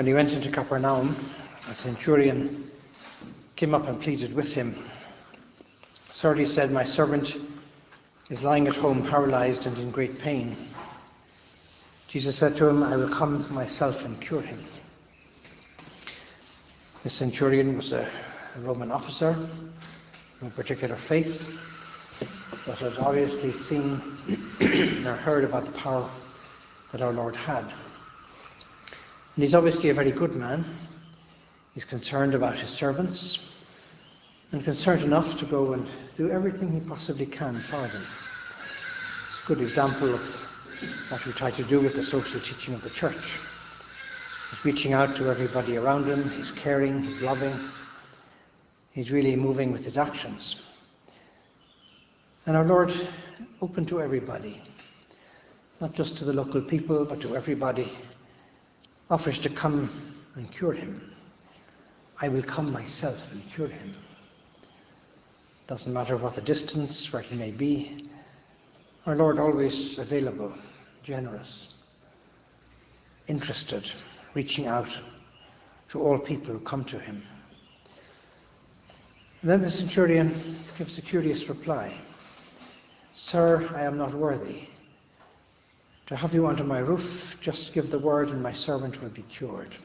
When he went into Capernaum, a centurion came up and pleaded with him. Sir, he said, my servant is lying at home paralyzed and in great pain. Jesus said to him, I will come myself and cure him. The centurion was a, a Roman officer, no particular faith, but had obviously seen or heard about the power that our Lord had. And he's obviously a very good man. He's concerned about his servants and concerned enough to go and do everything he possibly can for them. It's a good example of what we try to do with the social teaching of the church. He's reaching out to everybody around him, he's caring, he's loving, he's really moving with his actions. And our Lord, open to everybody, not just to the local people, but to everybody offers to come and cure him. I will come myself and cure him. Doesn't matter what the distance, where he may be. Our Lord always available, generous, interested, reaching out to all people who come to him. And then the centurion gives a curious reply Sir, I am not worthy to have you under my roof, just give the word and my servant will be cured.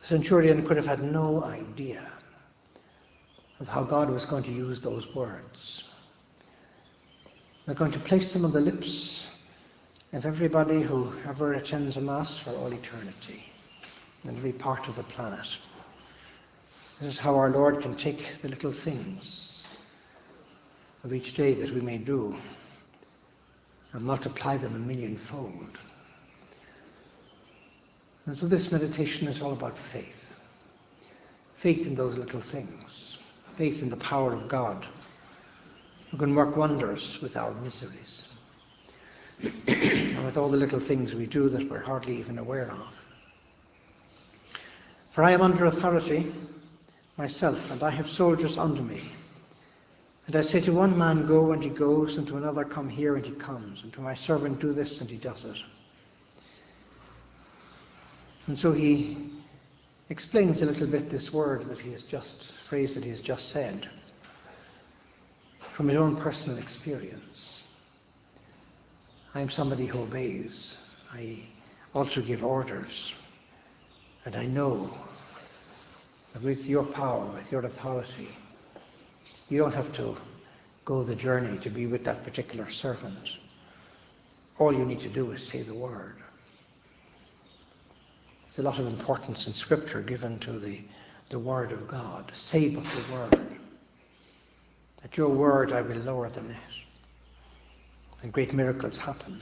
The centurion could have had no idea of how God was going to use those words. They're going to place them on the lips of everybody who ever attends a Mass for all eternity, in every part of the planet. This is how our Lord can take the little things of each day that we may do and multiply them a millionfold. And so this meditation is all about faith. Faith in those little things. Faith in the power of God who can work wonders with our miseries. and with all the little things we do that we're hardly even aware of. For I am under authority myself, and I have soldiers under me. And I say to one man, Go, and he goes, and to another, Come here, and he comes, and to my servant, Do this, and he does it. And so he explains a little bit this word that he has just, phrase that he has just said, from his own personal experience. I am somebody who obeys. I also give orders. And I know that with your power, with your authority, you don't have to go the journey to be with that particular servant. All you need to do is say the word. There's a lot of importance in Scripture given to the, the word of God. Say but the word. At your word I will lower the net. And great miracles happen.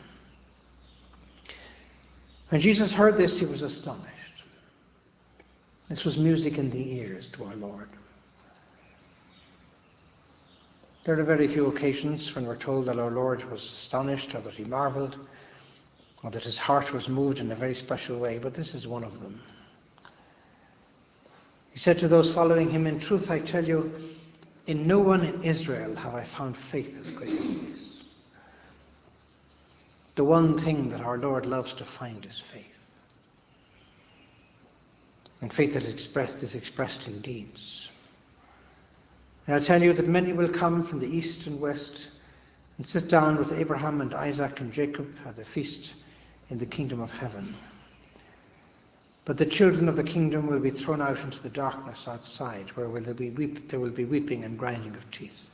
When Jesus heard this, he was astonished. This was music in the ears to our Lord. There are very few occasions when we're told that our Lord was astonished or that he marveled or that his heart was moved in a very special way, but this is one of them. He said to those following him, In truth, I tell you, in no one in Israel have I found faith as great as this. The one thing that our Lord loves to find is faith. And faith that is expressed is expressed in deeds. And I tell you that many will come from the east and west and sit down with Abraham and Isaac and Jacob at the feast in the kingdom of heaven. But the children of the kingdom will be thrown out into the darkness outside, where will there, be weep- there will be weeping and grinding of teeth.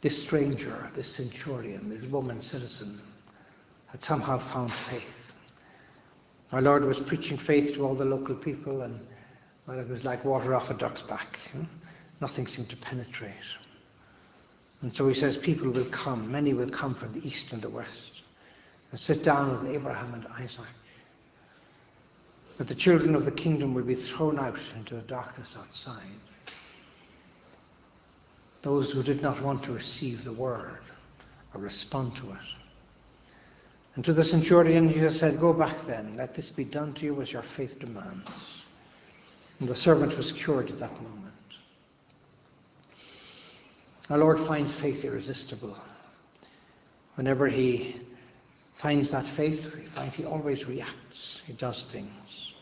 This stranger, this centurion, this Roman citizen, had somehow found faith. Our Lord was preaching faith to all the local people, and well, it was like water off a duck's back. Nothing seemed to penetrate. And so he says, people will come, many will come from the east and the west, and sit down with Abraham and Isaac. But the children of the kingdom will be thrown out into the darkness outside. Those who did not want to receive the word or respond to it. And to the centurion, Jesus said, Go back then, let this be done to you as your faith demands. And the servant was cured at that moment. Our Lord finds faith irresistible. Whenever he finds that faith, we find he always reacts, he does things.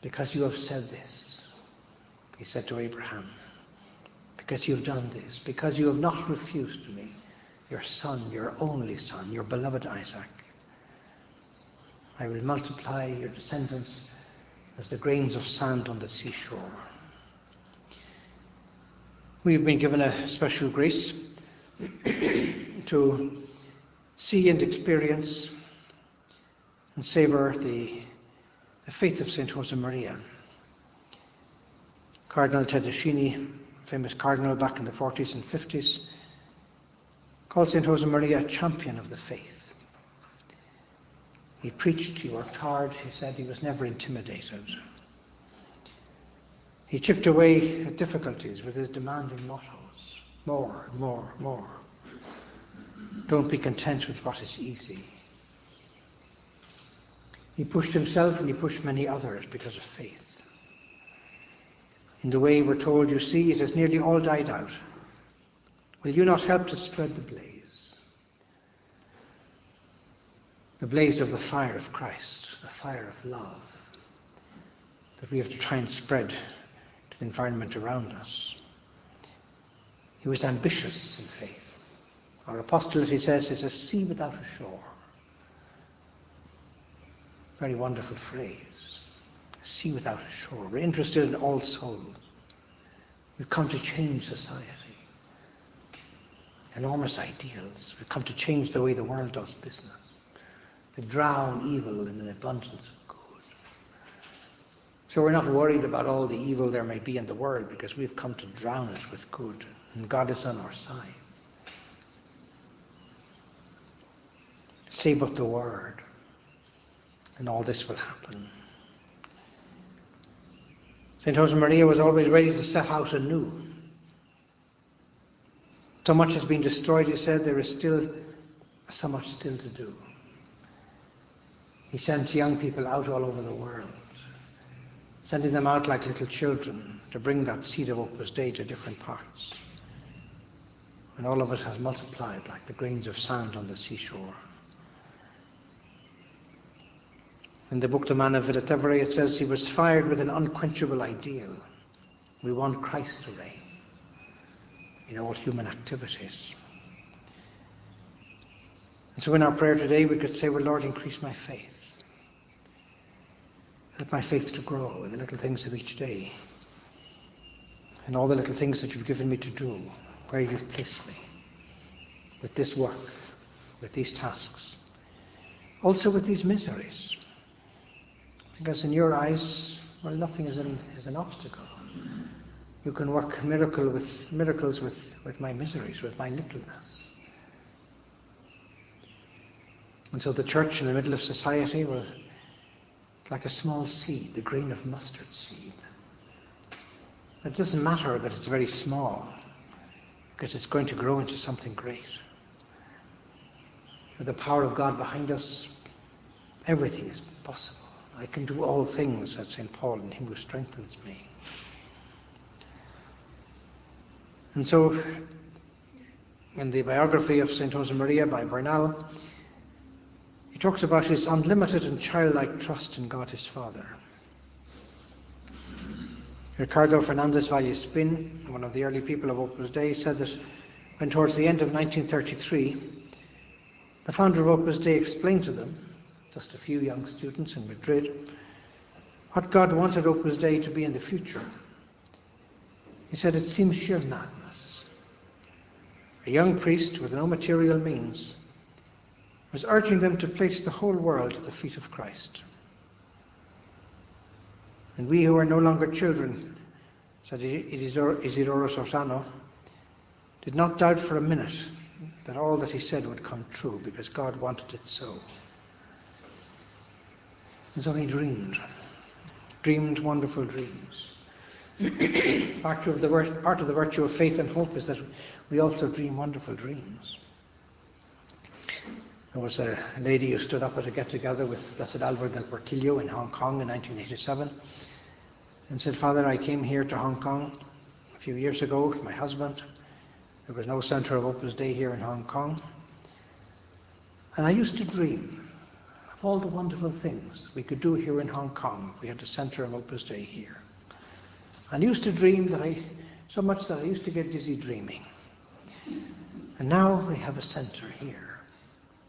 Because you have said this, he said to Abraham, because you have done this, because you have not refused me, your son, your only son, your beloved Isaac. I will multiply your descendants as the grains of sand on the seashore. We've been given a special grace to see and experience and savour the, the faith of St. Josemaria. Cardinal Tedeschini, famous cardinal back in the 40s and 50s, called St. Josemaria a champion of the faith. He preached, he worked hard, he said he was never intimidated. He chipped away at difficulties with his demanding mottos more, more, more. Don't be content with what is easy. He pushed himself and he pushed many others because of faith. In the way we're told, you see, it has nearly all died out. Will you not help to spread the blaze? The blaze of the fire of Christ, the fire of love that we have to try and spread to the environment around us. He was ambitious in faith. Our apostolate, he says, is a sea without a shore. Very wonderful phrase. A sea without a shore. We're interested in all souls. We've come to change society. Enormous ideals. We've come to change the way the world does business. To drown evil in an abundance of good. so we're not worried about all the evil there may be in the world because we've come to drown it with good. And God is on our side. Say but the word, and all this will happen. St. Josemaria was always ready to set out anew. So much has been destroyed, he said, there is still so much still to do. He sends young people out all over the world sending them out like little children to bring that seed of Opus Dei to different parts. And all of it has multiplied like the grains of sand on the seashore. In the book The Man of Villa it says he was fired with an unquenchable ideal. We want Christ to reign in all human activities. And so in our prayer today, we could say, Well, Lord, increase my faith. Help my faith to grow in the little things of each day, in all the little things that you've given me to do, where you've placed me, with this work, with these tasks, also with these miseries. Because in your eyes, well, nothing is an, is an obstacle. You can work miracle with, miracles with, with my miseries, with my littleness. And so the church in the middle of society will like a small seed, the grain of mustard seed. It doesn't matter that it's very small, because it's going to grow into something great. With the power of God behind us, everything is possible. I can do all things, said St. Paul, in Him who strengthens me. And so, in the biography of St. Josemaria by Bernal, talks about his unlimited and childlike trust in God his Father. Ricardo Fernandez Vallespin, one of the early people of Opus Dei, said that when towards the end of 1933, the founder of Opus Dei explained to them, just a few young students in Madrid, what God wanted Opus Dei to be in the future. He said, It seems sheer madness. A young priest with no material means was urging them to place the whole world at the feet of Christ. And we who are no longer children said Isidoro Zorzano, did not doubt for a minute that all that he said would come true because God wanted it so. And so he dreamed, dreamed wonderful dreams. part, of the, part of the virtue of faith and hope is that we also dream wonderful dreams. There was a lady who stood up at a get together with Blessed Alvaro del Portillo in Hong Kong in 1987 and said, Father, I came here to Hong Kong a few years ago with my husband. There was no Centre of Opus Dei here in Hong Kong. And I used to dream of all the wonderful things we could do here in Hong Kong we had a Centre of Opus Dei here. And I used to dream that I, so much that I used to get dizzy dreaming. And now we have a centre here.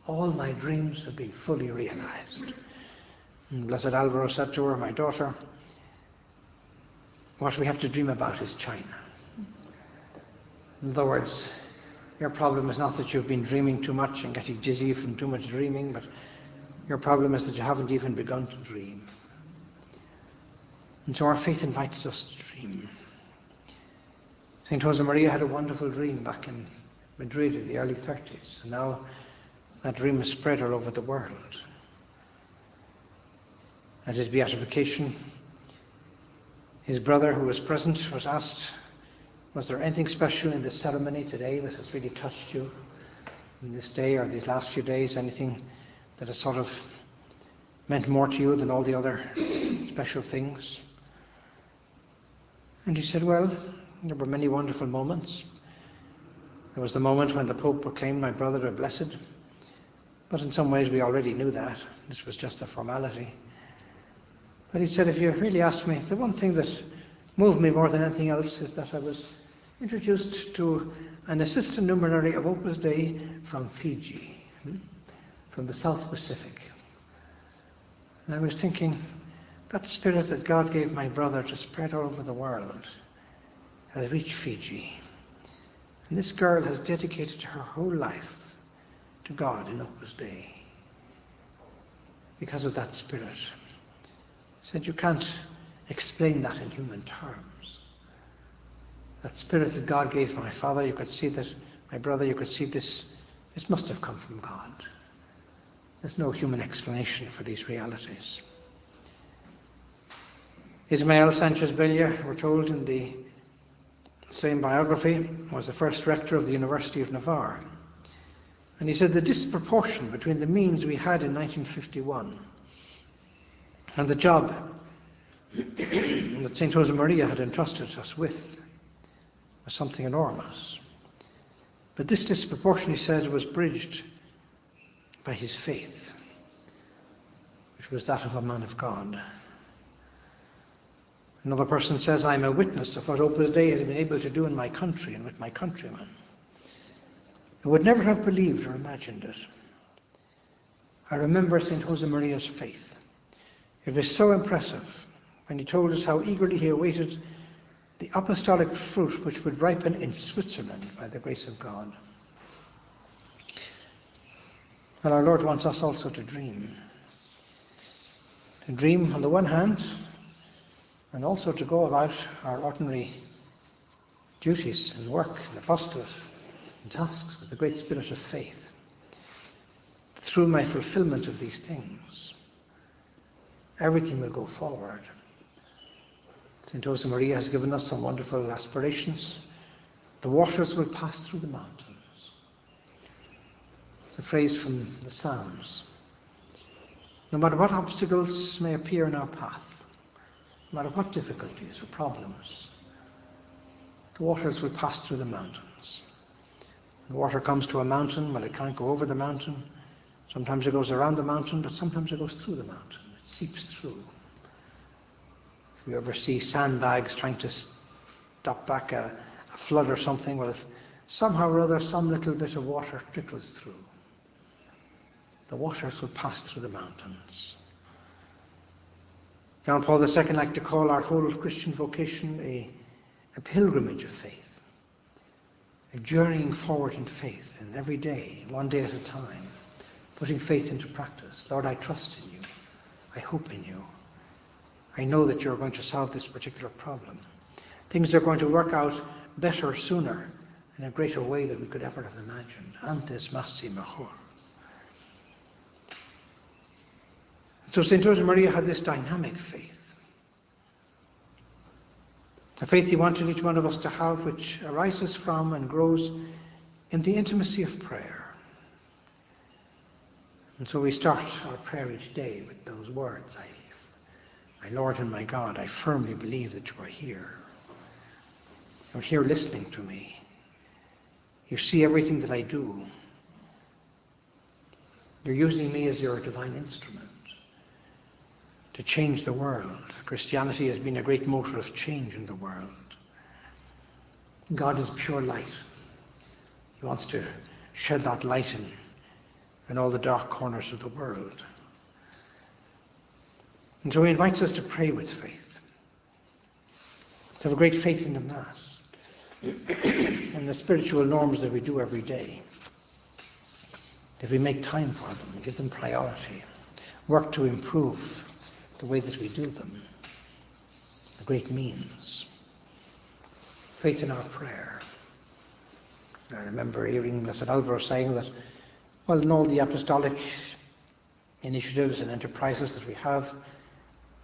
All my dreams have been fully realized. And Blessed Alvaro said to her, my daughter, what we have to dream about is China. In other words, your problem is not that you've been dreaming too much and getting dizzy from too much dreaming, but your problem is that you haven't even begun to dream. And so our faith invites us to dream. St. Josemaria had a wonderful dream back in Madrid in the early 30s, and now that dream has spread all over the world. At his beatification, his brother, who was present, was asked was there anything special in the ceremony today that has really touched you in this day or these last few days? Anything that has sort of meant more to you than all the other special things? And he said, Well, there were many wonderful moments. There was the moment when the Pope proclaimed my brother a blessed. But in some ways, we already knew that. This was just a formality. But he said, if you really ask me, the one thing that moved me more than anything else is that I was introduced to an assistant numerary of Opus Dei from Fiji, hmm, from the South Pacific. And I was thinking, that spirit that God gave my brother to spread all over the world has reached Fiji. And this girl has dedicated her whole life to God in Opus Dei because of that spirit. He said, You can't explain that in human terms that spirit that God gave my father, you could see that, my brother, you could see this, this must have come from God. There's no human explanation for these realities. Ismael Sanchez Bella, we're told in the same biography, was the first rector of the University of Navarre. And he said the disproportion between the means we had in 1951 and the job that St. Josemaria had entrusted us with was something enormous. But this disproportion, he said, was bridged by his faith, which was that of a man of God. Another person says, I'm a witness of what Opus Dei has been able to do in my country and with my countrymen. I would never have believed or imagined it. I remember St. Josemaria's faith. It was so impressive when he told us how eagerly he awaited the apostolic fruit which would ripen in Switzerland by the grace of God. And our Lord wants us also to dream. To dream on the one hand, and also to go about our ordinary duties and work and apostolate tasks with the great spirit of faith. Through my fulfillment of these things, everything will go forward. St. Josemaria has given us some wonderful aspirations. The waters will pass through the mountains. It's a phrase from the Psalms. No matter what obstacles may appear in our path, no matter what difficulties or problems, the waters will pass through the mountains. The water comes to a mountain, well, it can't go over the mountain. Sometimes it goes around the mountain, but sometimes it goes through the mountain. It seeps through. If you ever see sandbags trying to stop back a, a flood or something, well, somehow or other, some little bit of water trickles through. The waters will pass through the mountains. John Paul II liked to call our whole Christian vocation a, a pilgrimage of faith, journeying forward in faith, and every day, one day at a time, putting faith into practice. Lord, I trust in you. I hope in you. I know that you're going to solve this particular problem. Things are going to work out better sooner in a greater way than we could ever have imagined. Antes más y mejor. So St. Josemaria had this dynamic faith. A faith he wanted each one of us to have, which arises from and grows in the intimacy of prayer. And so we start our prayer each day with those words I, My Lord and my God, I firmly believe that you are here. You're here listening to me. You see everything that I do. You're using me as your divine instrument to change the world. Christianity has been a great motor of change in the world. God is pure light. He wants to shed that light in, in all the dark corners of the world. And so he invites us to pray with faith, to have a great faith in the Mass and the spiritual norms that we do every day. That we make time for them, give them priority, work to improve the way that we do them, the great means. Faith in our prayer. I remember hearing Blessed Alvaro saying that, well, in all the apostolic initiatives and enterprises that we have,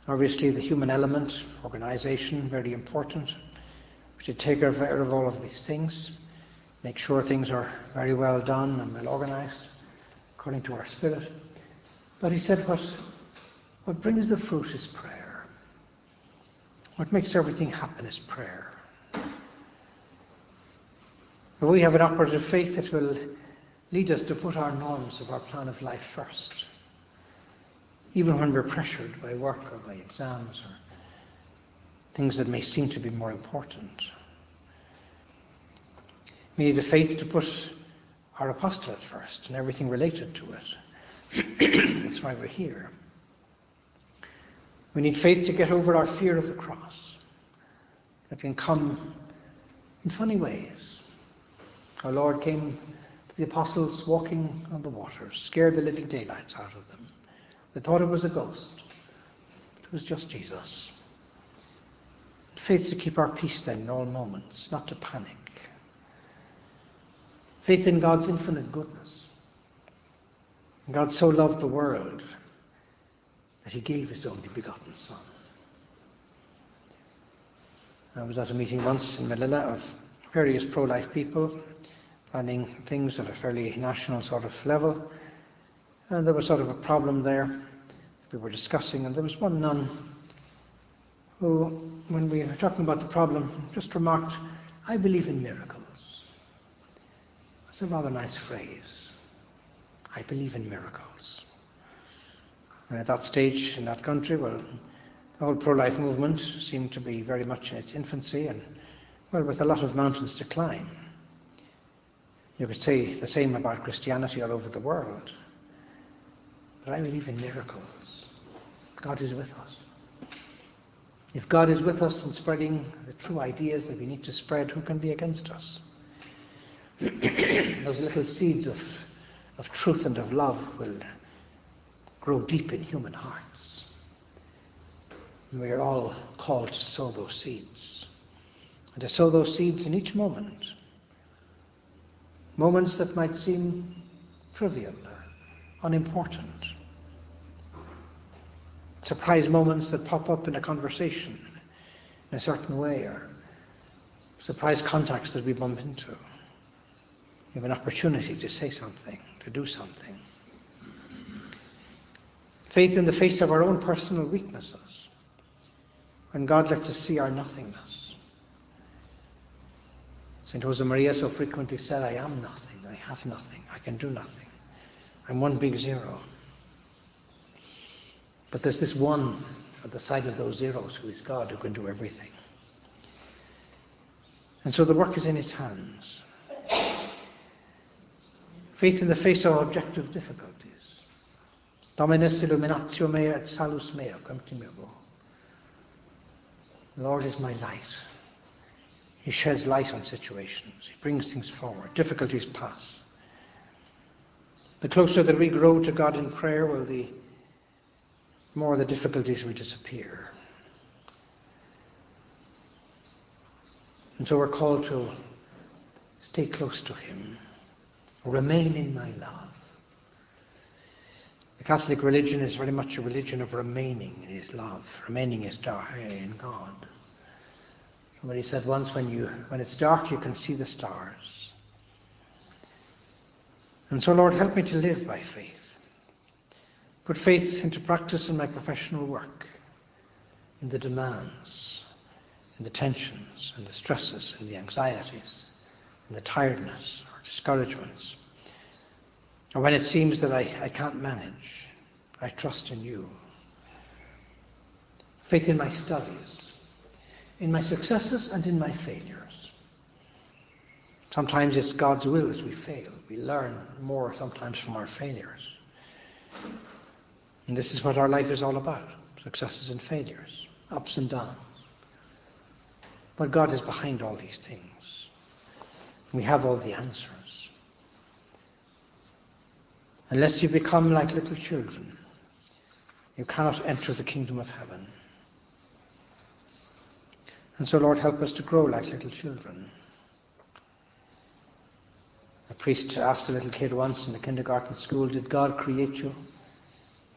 obviously the human element, organisation, very important. We should take care of all of these things, make sure things are very well done and well organised according to our spirit. But he said what what brings the fruit is prayer. What makes everything happen is prayer. But we have an operative faith that will lead us to put our norms of our plan of life first. Even when we're pressured by work or by exams or things that may seem to be more important. We need a faith to put our apostolate first and everything related to it. That's why we're here. We need faith to get over our fear of the cross. That can come in funny ways. Our Lord came to the apostles walking on the water, scared the living daylights out of them. They thought it was a ghost. It was just Jesus. Faith to keep our peace then in all moments, not to panic. Faith in God's infinite goodness. God so loved the world that he gave his only begotten Son. I was at a meeting once in Manila of various pro-life people planning things at a fairly national sort of level. And there was sort of a problem there we were discussing, and there was one nun who, when we were talking about the problem, just remarked, I believe in miracles. It's a rather nice phrase. I believe in miracles. And at that stage in that country, well, the whole pro-life movement seemed to be very much in its infancy and, well, with a lot of mountains to climb. You could say the same about Christianity all over the world. But I believe in miracles. God is with us. If God is with us in spreading the true ideas that we need to spread, who can be against us? Those little seeds of, of truth and of love will grow deep in human hearts. And we are all called to sow those seeds. And to sow those seeds in each moment. Moments that might seem trivial or unimportant. Surprise moments that pop up in a conversation in a certain way or surprise contacts that we bump into. We have an opportunity to say something, to do something. Faith in the face of our own personal weaknesses. When God lets us see our nothingness. St. Josemaria so frequently said, I am nothing, I have nothing, I can do nothing. I'm one big zero. But there's this one at the side of those zeros who is God who can do everything. And so the work is in his hands. Faith in the face of objective difficulties. Dominus illuminatio mea et salus mea, quem timebo, The Lord is my light. He sheds light on situations. He brings things forward. Difficulties pass. The closer that we grow to God in prayer, well, the more the difficulties will disappear. And so we're called to stay close to Him, remain in my love. Catholic religion is very much a religion of remaining in His love, remaining in God. Somebody said once, when you when it's dark, you can see the stars. And so, Lord, help me to live by faith. Put faith into practice in my professional work, in the demands, in the tensions, in the stresses, in the anxieties, in the tiredness or discouragements. Or when it seems that I, I can't manage, I trust in you. Faith in my studies, in my successes and in my failures. Sometimes it's God's will that we fail. We learn more sometimes from our failures. And this is what our life is all about successes and failures, ups and downs. But God is behind all these things. We have all the answers. Unless you become like little children, you cannot enter the kingdom of heaven. And so, Lord, help us to grow like little children. A priest asked a little kid once in the kindergarten school, Did God create you?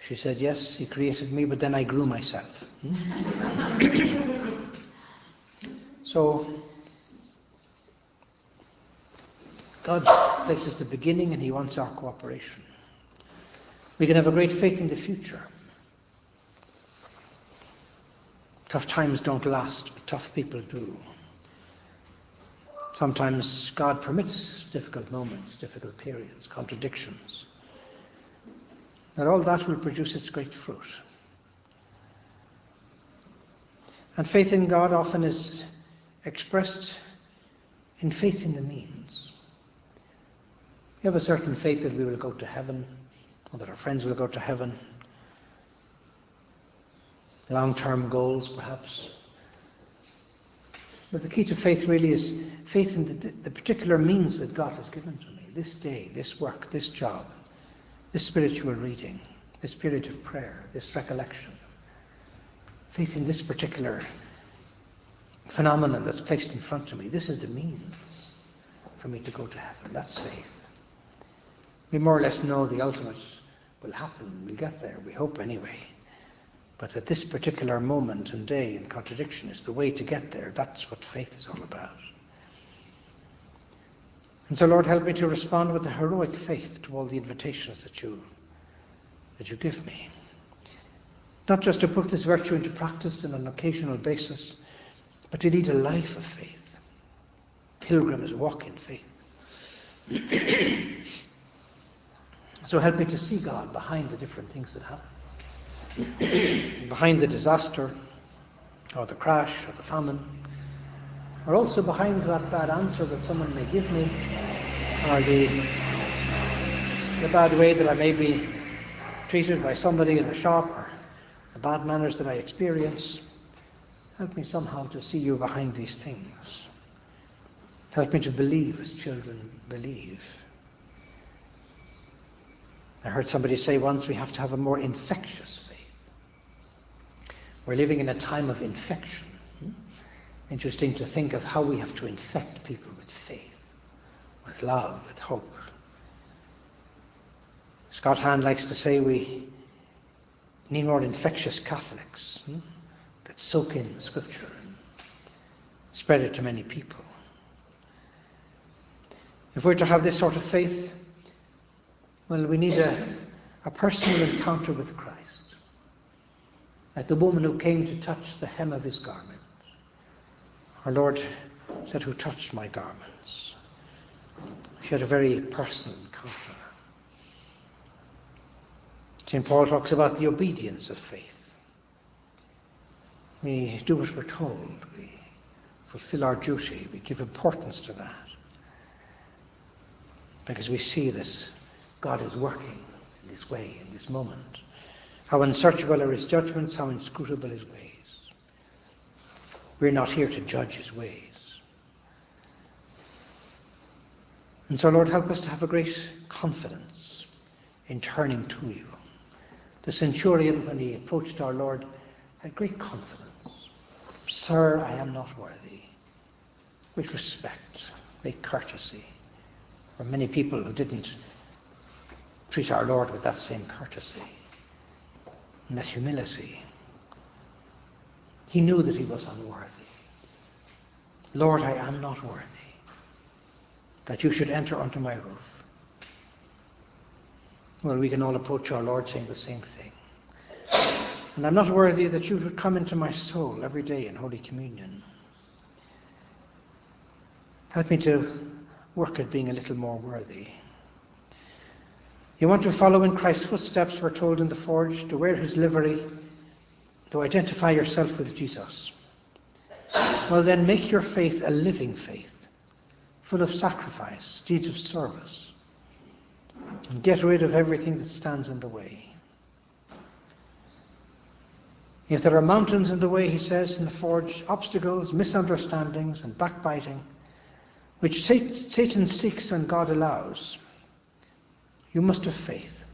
She said, Yes, He created me, but then I grew myself. so, God places the beginning and He wants our cooperation. We can have a great faith in the future. Tough times don't last, but tough people do. Sometimes God permits difficult moments, difficult periods, contradictions. And all that will produce its great fruit. And faith in God often is expressed in faith in the means. We have a certain faith that we will go to heaven, that our friends will go to heaven, long term goals, perhaps. But the key to faith really is faith in the, the, particular means that God has given to me this day, this work, this job, this spiritual reading, this period of prayer, this recollection. Faith in this particular phenomenon that's placed in front of me. This is the means for me to go to heaven. That's faith. We more or less know the ultimate will happen. We'll get there. We hope anyway. But that this particular moment and day and contradiction is the way to get there, that's what faith is all about. And so, Lord, help me to respond with a heroic faith to all the invitations that you, that you give me. Not just to put this virtue into practice on an occasional basis, but to lead a life of faith. Pilgrims walk in faith. so help me to see God behind the different things that happen. behind the disaster, or the crash, or the famine, or also behind that bad answer that someone may give me, or the, the bad way that I may be treated by somebody in the shop, or the bad manners that I experience. Help me somehow to see you behind these things. Help me to believe as children believe. I heard somebody say once we have to have a more infectious faith. we're living in a time of infection. Interesting to think of how we have to infect people with faith, with love, with hope. Scott Hahn likes to say we need more infectious Catholics hmm, that soak in Scripture and spread it to many people. If we're to have this sort of faith, well, we need a, a personal encounter with Christ like the woman who came to touch the hem of his garment. Our Lord said, Who touched my garments? She had a very personal encounter. St. Paul talks about the obedience of faith. We do what we're told, we fulfill our duty, we give importance to that. Because we see that God is working in this way, in this moment. How unsearchable are his judgments, how inscrutable his ways. We're not here to judge his ways. And so, Lord, help us to have a great confidence in turning to you. The centurion, when he approached our Lord, had great confidence. Sir, I am not worthy. great respect, great courtesy. Were many people who didn't treat our Lord with that same courtesy and that humility. He knew that he was unworthy. Lord, I am not worthy that you should enter under my roof. Well, we can all approach our Lord saying the same thing. And I'm not worthy that you should come into my soul every day in Holy Communion. Help me to work at being a little more worthy. You want to follow in Christ's footsteps, we're told in the forge, to wear his livery, to identify yourself with Jesus. Well, then make your faith a living faith, full of sacrifice, deeds of service, and get rid of everything that stands in the way. If there are mountains in the way, he says in the forge, obstacles, misunderstandings, and backbiting, which Satan seeks and God allows, you must have faith.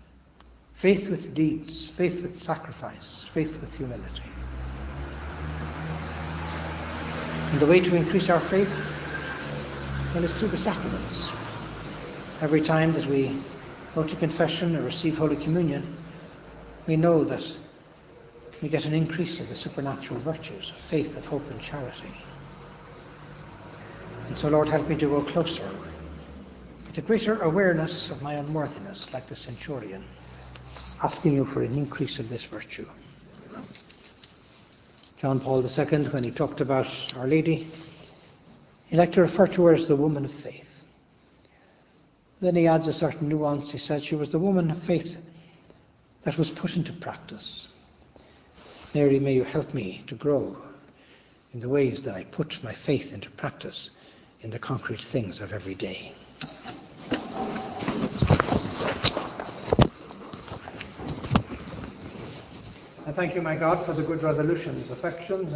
Faith with deeds, faith with sacrifice, faith with humility. And the way to increase our faith, well, is through the sacraments. Every time that we go to confession or receive Holy Communion, we know that we get an increase of the supernatural virtues of faith, of hope, and charity. And so, Lord, help me to go closer a greater awareness of my unworthiness, like the centurion, asking you for an increase of this virtue. John Paul II, when he talked about Our Lady, he liked to refer to her as the woman of faith. Then he adds a certain nuance. He said she was the woman of faith that was put into practice. Mary, may you help me to grow in the ways that I put my faith into practice in the concrete things of every day. I thank you, my God, for the good resolutions, affections, and